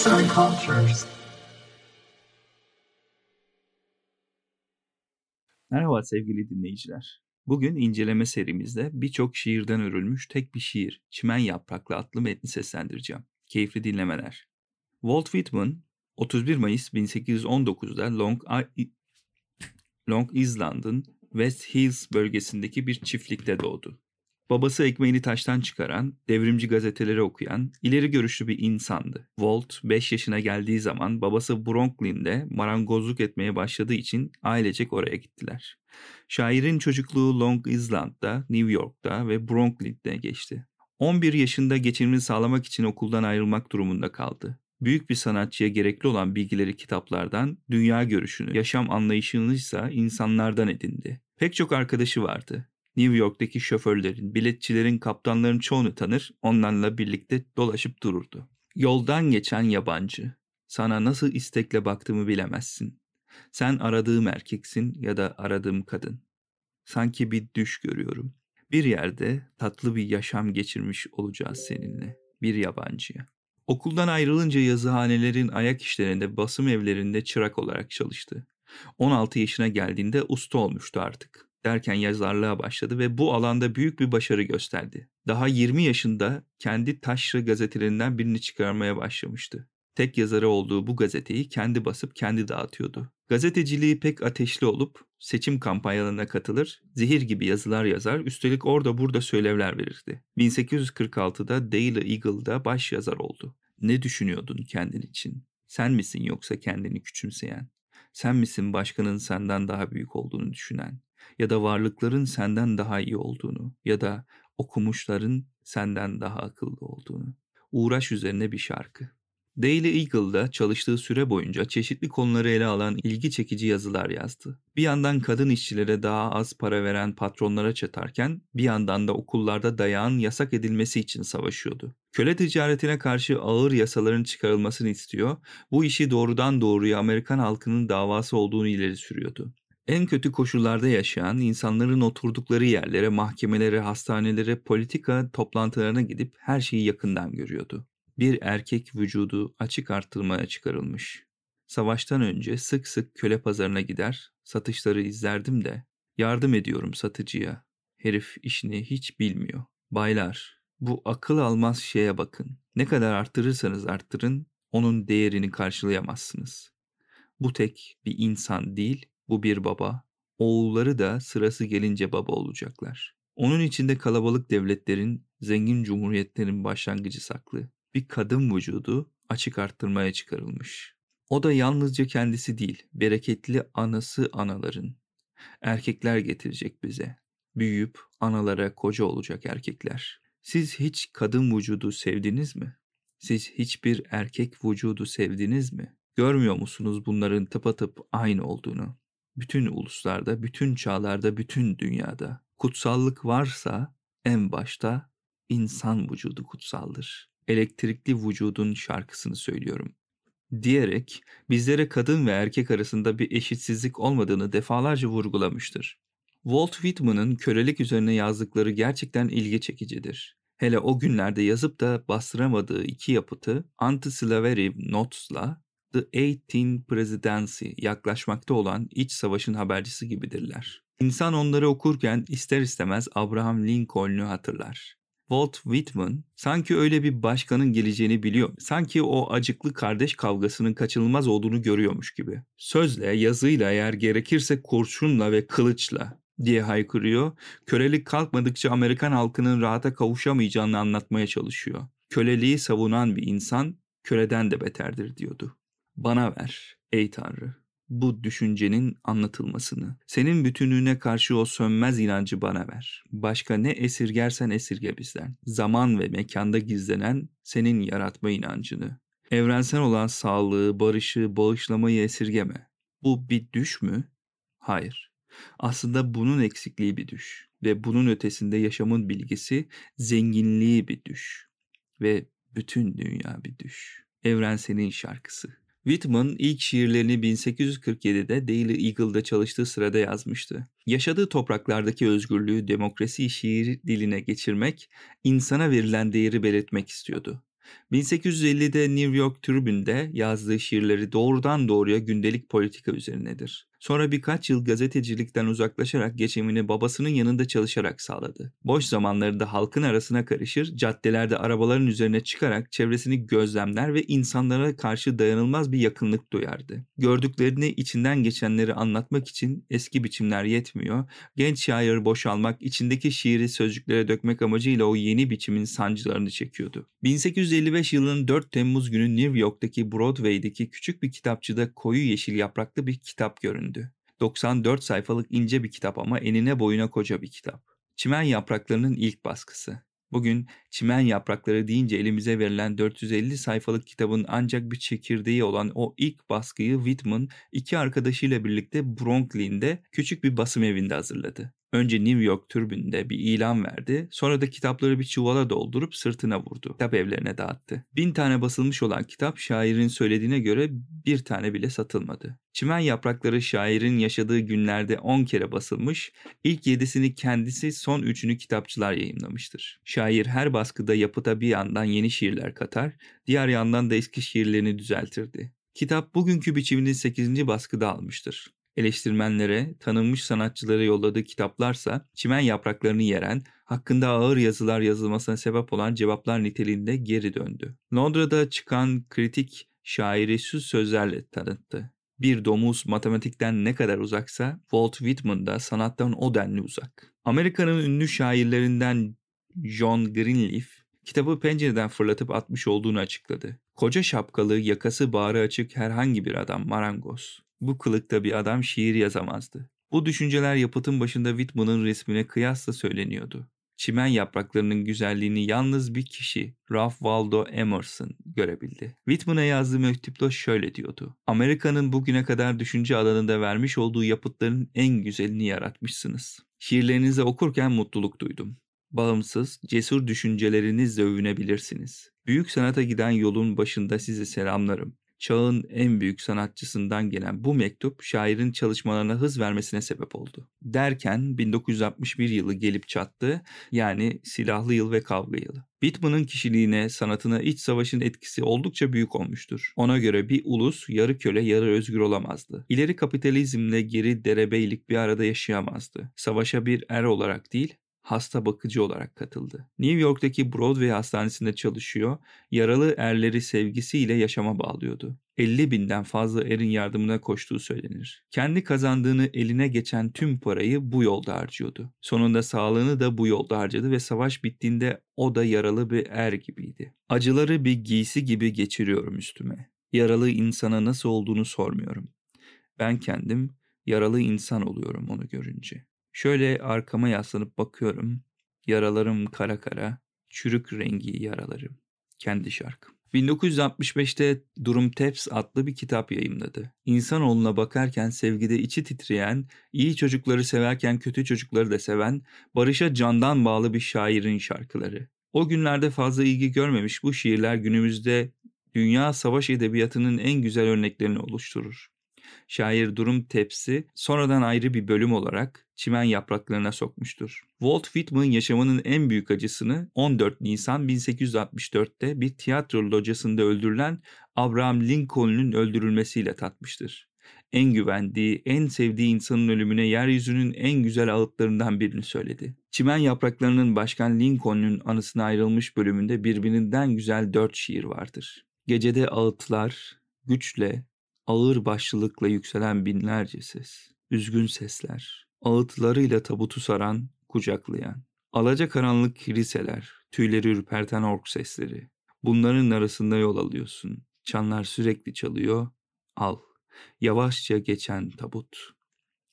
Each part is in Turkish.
Arts and Cultures. Merhaba sevgili dinleyiciler. Bugün inceleme serimizde birçok şiirden örülmüş tek bir şiir, Çimen Yapraklı adlı metni seslendireceğim. Keyifli dinlemeler. Walt Whitman, 31 Mayıs 1819'da Long, Long Island'ın West Hills bölgesindeki bir çiftlikte doğdu. Babası ekmeğini taştan çıkaran, devrimci gazeteleri okuyan, ileri görüşlü bir insandı. Walt 5 yaşına geldiği zaman babası Brooklyn'de marangozluk etmeye başladığı için ailecek oraya gittiler. Şairin çocukluğu Long Island'da, New York'ta ve Brooklyn'de geçti. 11 yaşında geçimini sağlamak için okuldan ayrılmak durumunda kaldı. Büyük bir sanatçıya gerekli olan bilgileri kitaplardan, dünya görüşünü, yaşam anlayışını ise insanlardan edindi. Pek çok arkadaşı vardı. New York'taki şoförlerin, biletçilerin, kaptanların çoğunu tanır, onlarla birlikte dolaşıp dururdu. Yoldan geçen yabancı, sana nasıl istekle baktığımı bilemezsin. Sen aradığım erkeksin ya da aradığım kadın. Sanki bir düş görüyorum. Bir yerde tatlı bir yaşam geçirmiş olacağız seninle, bir yabancıya. Okuldan ayrılınca yazıhanelerin ayak işlerinde, basım evlerinde çırak olarak çalıştı. 16 yaşına geldiğinde usta olmuştu artık derken yazarlığa başladı ve bu alanda büyük bir başarı gösterdi. Daha 20 yaşında kendi taşra gazetelerinden birini çıkarmaya başlamıştı. Tek yazarı olduğu bu gazeteyi kendi basıp kendi dağıtıyordu. Gazeteciliği pek ateşli olup seçim kampanyalarına katılır, zehir gibi yazılar yazar, üstelik orada burada söylevler verirdi. 1846'da Daily Eagle'da baş yazar oldu. Ne düşünüyordun kendin için? Sen misin yoksa kendini küçümseyen? Sen misin başkanın senden daha büyük olduğunu düşünen? Ya da varlıkların senden daha iyi olduğunu ya da okumuşların senden daha akıllı olduğunu. Uğraş üzerine bir şarkı. Daily Eagle'da çalıştığı süre boyunca çeşitli konuları ele alan ilgi çekici yazılar yazdı. Bir yandan kadın işçilere daha az para veren patronlara çatarken bir yandan da okullarda dayağın yasak edilmesi için savaşıyordu. Köle ticaretine karşı ağır yasaların çıkarılmasını istiyor, bu işi doğrudan doğruya Amerikan halkının davası olduğunu ileri sürüyordu. En kötü koşullarda yaşayan insanların oturdukları yerlere, mahkemelere, hastanelere, politika toplantılarına gidip her şeyi yakından görüyordu. Bir erkek vücudu açık arttırmaya çıkarılmış. Savaştan önce sık sık köle pazarına gider, satışları izlerdim de yardım ediyorum satıcıya. Herif işini hiç bilmiyor. Baylar, bu akıl almaz şeye bakın. Ne kadar arttırırsanız arttırın, onun değerini karşılayamazsınız. Bu tek bir insan değil, bu bir baba, oğulları da sırası gelince baba olacaklar. Onun içinde kalabalık devletlerin, zengin cumhuriyetlerin başlangıcı saklı. Bir kadın vücudu açık arttırmaya çıkarılmış. O da yalnızca kendisi değil, bereketli anası anaların. Erkekler getirecek bize. Büyüyüp analara koca olacak erkekler. Siz hiç kadın vücudu sevdiniz mi? Siz hiçbir erkek vücudu sevdiniz mi? Görmüyor musunuz bunların tıpatıp aynı olduğunu? Bütün uluslarda, bütün çağlarda, bütün dünyada kutsallık varsa en başta insan vücudu kutsaldır. Elektrikli vücudun şarkısını söylüyorum. Diyerek bizlere kadın ve erkek arasında bir eşitsizlik olmadığını defalarca vurgulamıştır. Walt Whitman'ın kölelik üzerine yazdıkları gerçekten ilgi çekicidir. Hele o günlerde yazıp da bastıramadığı iki yapıtı Anti-Slavery Notes'la The 18 Presidency yaklaşmakta olan iç savaşın habercisi gibidirler. İnsan onları okurken ister istemez Abraham Lincoln'u hatırlar. Walt Whitman sanki öyle bir başkanın geleceğini biliyor. Sanki o acıklı kardeş kavgasının kaçınılmaz olduğunu görüyormuş gibi. Sözle, yazıyla eğer gerekirse kurşunla ve kılıçla diye haykırıyor. Kölelik kalkmadıkça Amerikan halkının rahata kavuşamayacağını anlatmaya çalışıyor. Köleliği savunan bir insan köleden de beterdir diyordu. Bana ver ey Tanrı bu düşüncenin anlatılmasını. Senin bütünlüğüne karşı o sönmez inancı bana ver. Başka ne esirgersen esirge bizden. Zaman ve mekanda gizlenen senin yaratma inancını. Evrensel olan sağlığı, barışı, bağışlamayı esirgeme. Bu bir düş mü? Hayır. Aslında bunun eksikliği bir düş ve bunun ötesinde yaşamın bilgisi, zenginliği bir düş ve bütün dünya bir düş. Evrenselin şarkısı. Whitman ilk şiirlerini 1847'de Daily Eagle'da çalıştığı sırada yazmıştı. Yaşadığı topraklardaki özgürlüğü demokrasi şiir diline geçirmek, insana verilen değeri belirtmek istiyordu. 1850'de New York Tribune'de yazdığı şiirleri doğrudan doğruya gündelik politika üzerinedir. Sonra birkaç yıl gazetecilikten uzaklaşarak geçimini babasının yanında çalışarak sağladı. Boş zamanlarında halkın arasına karışır, caddelerde arabaların üzerine çıkarak çevresini gözlemler ve insanlara karşı dayanılmaz bir yakınlık duyardı. Gördüklerini, içinden geçenleri anlatmak için eski biçimler yetmiyor, genç şair boşalmak, içindeki şiiri sözcüklere dökmek amacıyla o yeni biçimin sancılarını çekiyordu. 1855 yılının 4 Temmuz günü New York'taki Broadway'deki küçük bir kitapçıda koyu yeşil yapraklı bir kitap göründü. 94 sayfalık ince bir kitap ama enine boyuna koca bir kitap. Çimen Yapraklarının ilk baskısı. Bugün çimen yaprakları deyince elimize verilen 450 sayfalık kitabın ancak bir çekirdeği olan o ilk baskıyı Whitman iki arkadaşıyla birlikte Brooklyn'de küçük bir basım evinde hazırladı. Önce New York türbünde bir ilan verdi, sonra da kitapları bir çuvala doldurup sırtına vurdu. Kitap evlerine dağıttı. Bin tane basılmış olan kitap şairin söylediğine göre bir tane bile satılmadı. Çimen yaprakları şairin yaşadığı günlerde 10 kere basılmış, ilk yedisini kendisi son üçünü kitapçılar yayımlamıştır. Şair her baskıda yapıta bir yandan yeni şiirler katar, diğer yandan da eski şiirlerini düzeltirdi. Kitap bugünkü biçimini 8. baskıda almıştır eleştirmenlere, tanınmış sanatçılara yolladığı kitaplarsa çimen yapraklarını yeren, hakkında ağır yazılar yazılmasına sebep olan cevaplar niteliğinde geri döndü. Londra'da çıkan kritik şairi şu sözlerle tanıttı. Bir domuz matematikten ne kadar uzaksa Walt Whitman da sanattan o denli uzak. Amerika'nın ünlü şairlerinden John Greenleaf kitabı pencereden fırlatıp atmış olduğunu açıkladı. Koca şapkalı, yakası bağrı açık herhangi bir adam marangoz. Bu kılıkta bir adam şiir yazamazdı. Bu düşünceler yapıtın başında Whitman'ın resmine kıyasla söyleniyordu. Çimen yapraklarının güzelliğini yalnız bir kişi, Ralph Waldo Emerson görebildi. Whitman'a yazdığı mektupta şöyle diyordu. Amerika'nın bugüne kadar düşünce alanında vermiş olduğu yapıtların en güzelini yaratmışsınız. Şiirlerinizi okurken mutluluk duydum. Bağımsız, cesur düşüncelerinizle övünebilirsiniz. Büyük sanata giden yolun başında sizi selamlarım çağın en büyük sanatçısından gelen bu mektup şairin çalışmalarına hız vermesine sebep oldu. Derken 1961 yılı gelip çattı yani silahlı yıl ve kavga yılı. Whitman'ın kişiliğine, sanatına iç savaşın etkisi oldukça büyük olmuştur. Ona göre bir ulus yarı köle yarı özgür olamazdı. İleri kapitalizmle geri derebeylik bir arada yaşayamazdı. Savaşa bir er olarak değil, hasta bakıcı olarak katıldı. New York'taki Broadway hastanesinde çalışıyor, yaralı erleri sevgisiyle yaşama bağlıyordu. 50 binden fazla erin yardımına koştuğu söylenir. Kendi kazandığını eline geçen tüm parayı bu yolda harcıyordu. Sonunda sağlığını da bu yolda harcadı ve savaş bittiğinde o da yaralı bir er gibiydi. Acıları bir giysi gibi geçiriyorum üstüme. Yaralı insana nasıl olduğunu sormuyorum. Ben kendim yaralı insan oluyorum onu görünce. Şöyle arkama yaslanıp bakıyorum. Yaralarım kara kara, çürük rengi yaralarım. Kendi şarkım. 1965'te Durum Teps adlı bir kitap yayımladı. İnsanoğluna bakarken sevgide içi titreyen, iyi çocukları severken kötü çocukları da seven, barışa candan bağlı bir şairin şarkıları. O günlerde fazla ilgi görmemiş bu şiirler günümüzde dünya savaş edebiyatının en güzel örneklerini oluşturur. Şair Durum Tepsi sonradan ayrı bir bölüm olarak çimen yapraklarına sokmuştur. Walt Whitman yaşamının en büyük acısını 14 Nisan 1864'te bir tiyatro locasında öldürülen Abraham Lincoln'un öldürülmesiyle tatmıştır. En güvendiği, en sevdiği insanın ölümüne yeryüzünün en güzel ağıtlarından birini söyledi. Çimen yapraklarının Başkan Lincoln'un anısına ayrılmış bölümünde birbirinden güzel dört şiir vardır. Gecede ağıtlar, güçle, ağır başlılıkla yükselen binlerce ses, üzgün sesler, ağıtlarıyla tabutu saran, kucaklayan, alaca karanlık kiliseler, tüyleri ürperten ork sesleri. Bunların arasında yol alıyorsun. Çanlar sürekli çalıyor. Al. Yavaşça geçen tabut.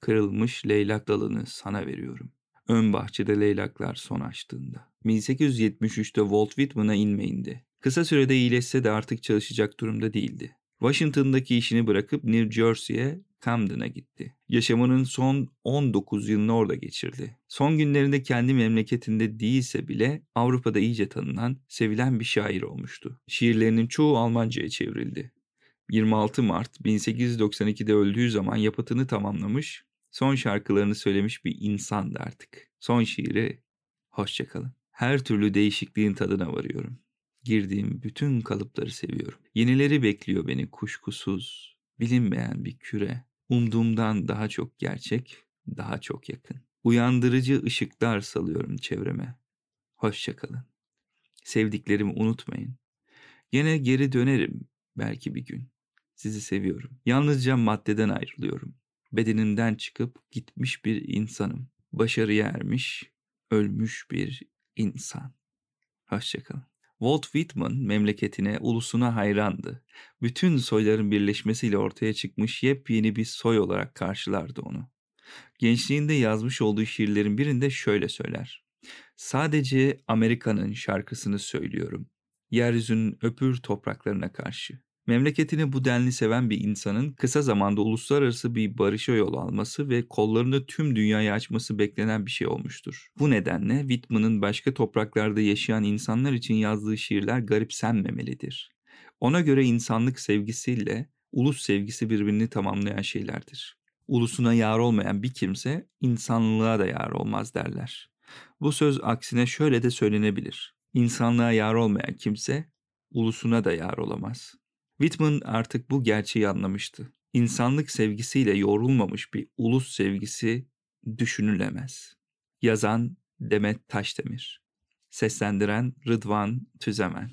Kırılmış leylak dalını sana veriyorum. Ön bahçede leylaklar son açtığında. 1873'te Walt Whitman'a inmeyindi. Kısa sürede iyileşse de artık çalışacak durumda değildi. Washington'daki işini bırakıp New Jersey'ye Camden'a gitti. Yaşamının son 19 yılını orada geçirdi. Son günlerinde kendi memleketinde değilse bile Avrupa'da iyice tanınan, sevilen bir şair olmuştu. Şiirlerinin çoğu Almanca'ya çevrildi. 26 Mart 1892'de öldüğü zaman yapıtını tamamlamış, son şarkılarını söylemiş bir insandı artık. Son şiiri, hoşçakalın. Her türlü değişikliğin tadına varıyorum. Girdiğim bütün kalıpları seviyorum. Yenileri bekliyor beni kuşkusuz. Bilinmeyen bir küre. Umduğumdan daha çok gerçek, daha çok yakın. Uyandırıcı ışıklar salıyorum çevreme. Hoşçakalın. Sevdiklerimi unutmayın. Gene geri dönerim belki bir gün. Sizi seviyorum. Yalnızca maddeden ayrılıyorum. Bedenimden çıkıp gitmiş bir insanım. Başarıya ermiş, ölmüş bir insan. Hoşçakalın. Walt Whitman memleketine, ulusuna hayrandı. Bütün soyların birleşmesiyle ortaya çıkmış yepyeni bir soy olarak karşılardı onu. Gençliğinde yazmış olduğu şiirlerin birinde şöyle söyler. Sadece Amerika'nın şarkısını söylüyorum. Yeryüzünün öpür topraklarına karşı. Memleketini bu denli seven bir insanın kısa zamanda uluslararası bir barışa yol alması ve kollarını tüm dünyaya açması beklenen bir şey olmuştur. Bu nedenle Whitman'ın başka topraklarda yaşayan insanlar için yazdığı şiirler garipsenmemelidir. Ona göre insanlık sevgisiyle ulus sevgisi birbirini tamamlayan şeylerdir. Ulusuna yar olmayan bir kimse insanlığa da yar olmaz derler. Bu söz aksine şöyle de söylenebilir. İnsanlığa yar olmayan kimse ulusuna da yar olamaz. Whitman artık bu gerçeği anlamıştı. İnsanlık sevgisiyle yoğrulmamış bir ulus sevgisi düşünülemez. Yazan Demet Taşdemir Seslendiren Rıdvan Tüzemen